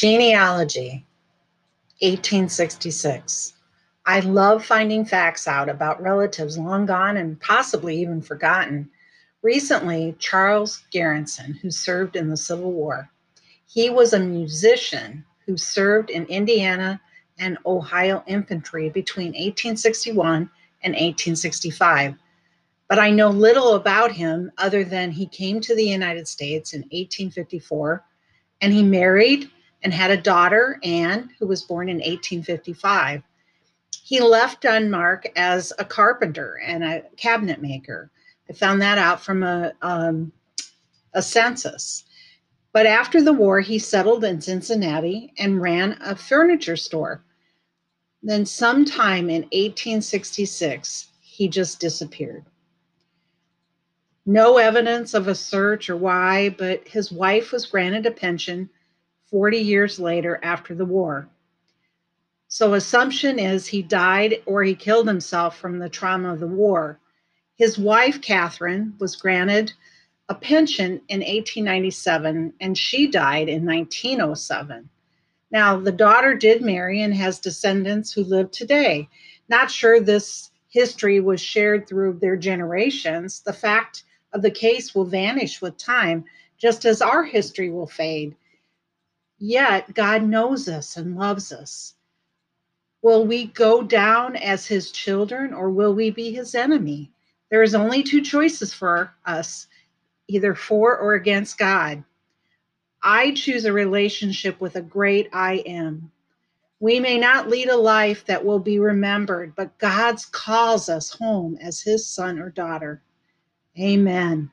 Genealogy, 1866. I love finding facts out about relatives long gone and possibly even forgotten. Recently, Charles Garrison, who served in the Civil War, he was a musician who served in Indiana and Ohio infantry between 1861 and 1865. But I know little about him other than he came to the United States in 1854 and he married and had a daughter, Anne, who was born in 1855. He left Denmark as a carpenter and a cabinet maker. I found that out from a, um, a census. But after the war, he settled in Cincinnati and ran a furniture store. Then, sometime in 1866, he just disappeared. No evidence of a search or why, but his wife was granted a pension 40 years later after the war. So, assumption is he died or he killed himself from the trauma of the war. His wife, Catherine, was granted a pension in 1897 and she died in 1907. Now, the daughter did marry and has descendants who live today. Not sure this history was shared through their generations. The fact of the case will vanish with time, just as our history will fade. Yet, God knows us and loves us. Will we go down as his children or will we be his enemy? There is only two choices for us either for or against God. I choose a relationship with a great I am. We may not lead a life that will be remembered, but God calls us home as his son or daughter. Amen.